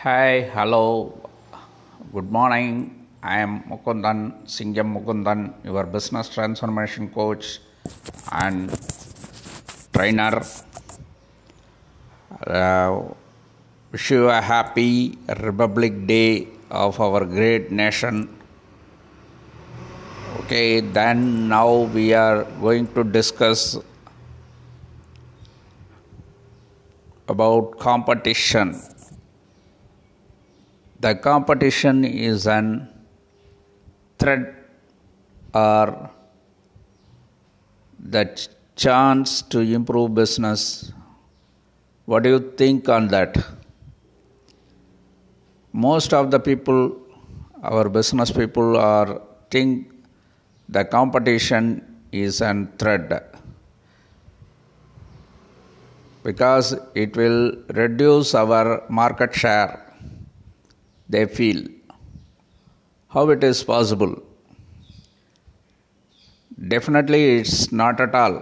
Hi, hello, good morning. I am Mukundan, Singham Mukundan, your business transformation coach and trainer. Uh, wish you a happy Republic Day of our great nation. Okay, then now we are going to discuss about competition. The competition is an threat or the ch- chance to improve business. What do you think on that? Most of the people, our business people, are think the competition is an threat because it will reduce our market share they feel. How it is possible? Definitely it's not at all.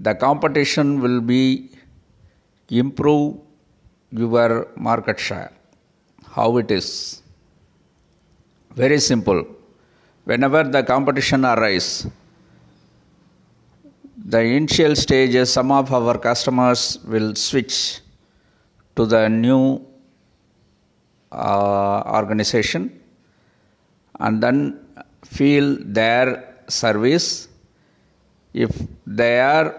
The competition will be improve your market share. How it is? Very simple. Whenever the competition arise the initial stages some of our customers will switch to the new uh, organization and then feel their service. If they are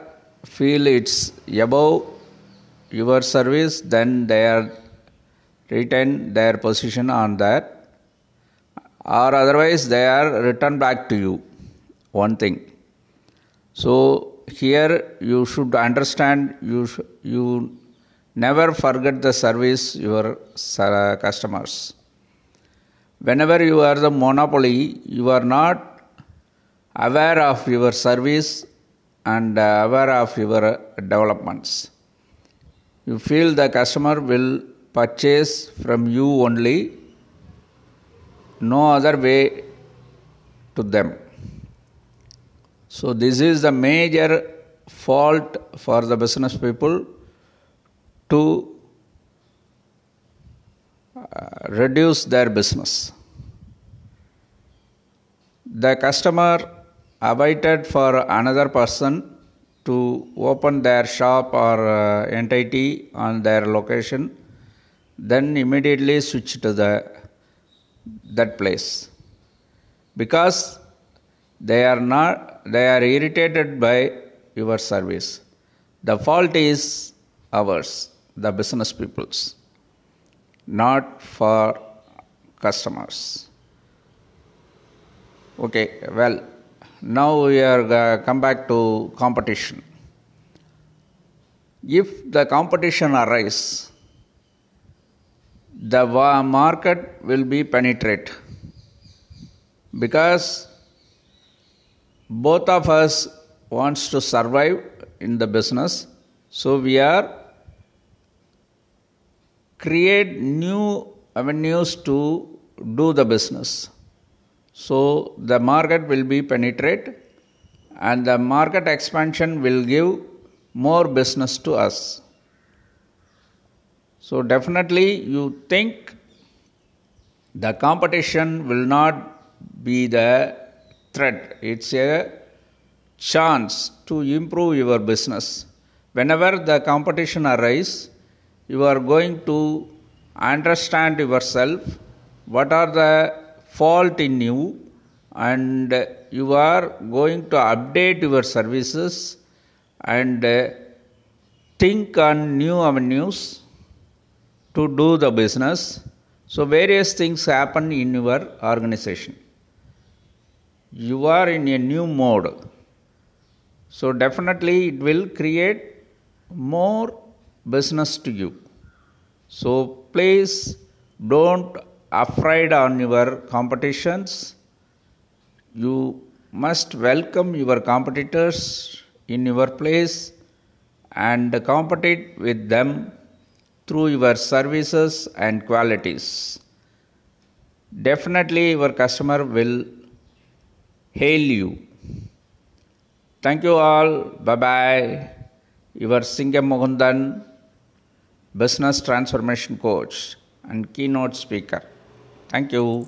feel it's above your service then they are retain their position on that. Or otherwise they are return back to you one thing. So here you should understand you sh- you never forget the service your customers. Whenever you are the monopoly you are not aware of your service and uh, aware of your developments. You feel the customer will purchase from you only no other way to them. So this is the major fault for the business people to uh, reduce their business. The customer awaited for another person to open their shop or uh, entity on their location, then immediately switch to the that place because they are not they are irritated by your service. The fault is ours, the business people's, not for customers. Okay, well, now we are uh, come back to competition. If the competition arises, the market will be penetrate because both of us wants to survive in the business so we are create new avenues to do the business. So the market will be penetrate and the market expansion will give more business to us. So definitely you think the competition will not be the threat. It's a chance to improve your business. Whenever the competition arise you are going to understand yourself what are the fault in you and you are going to update your services and think on new avenues to do the business. So various things happen in your organization. You are in a new mode. So definitely it will create more business to you so please don't afraid on your competitions you must welcome your competitors in your place and compete with them through your services and qualities definitely your customer will hail you Thank you all. Bye bye. Your Singham Mukundan, business transformation coach and keynote speaker. Thank you.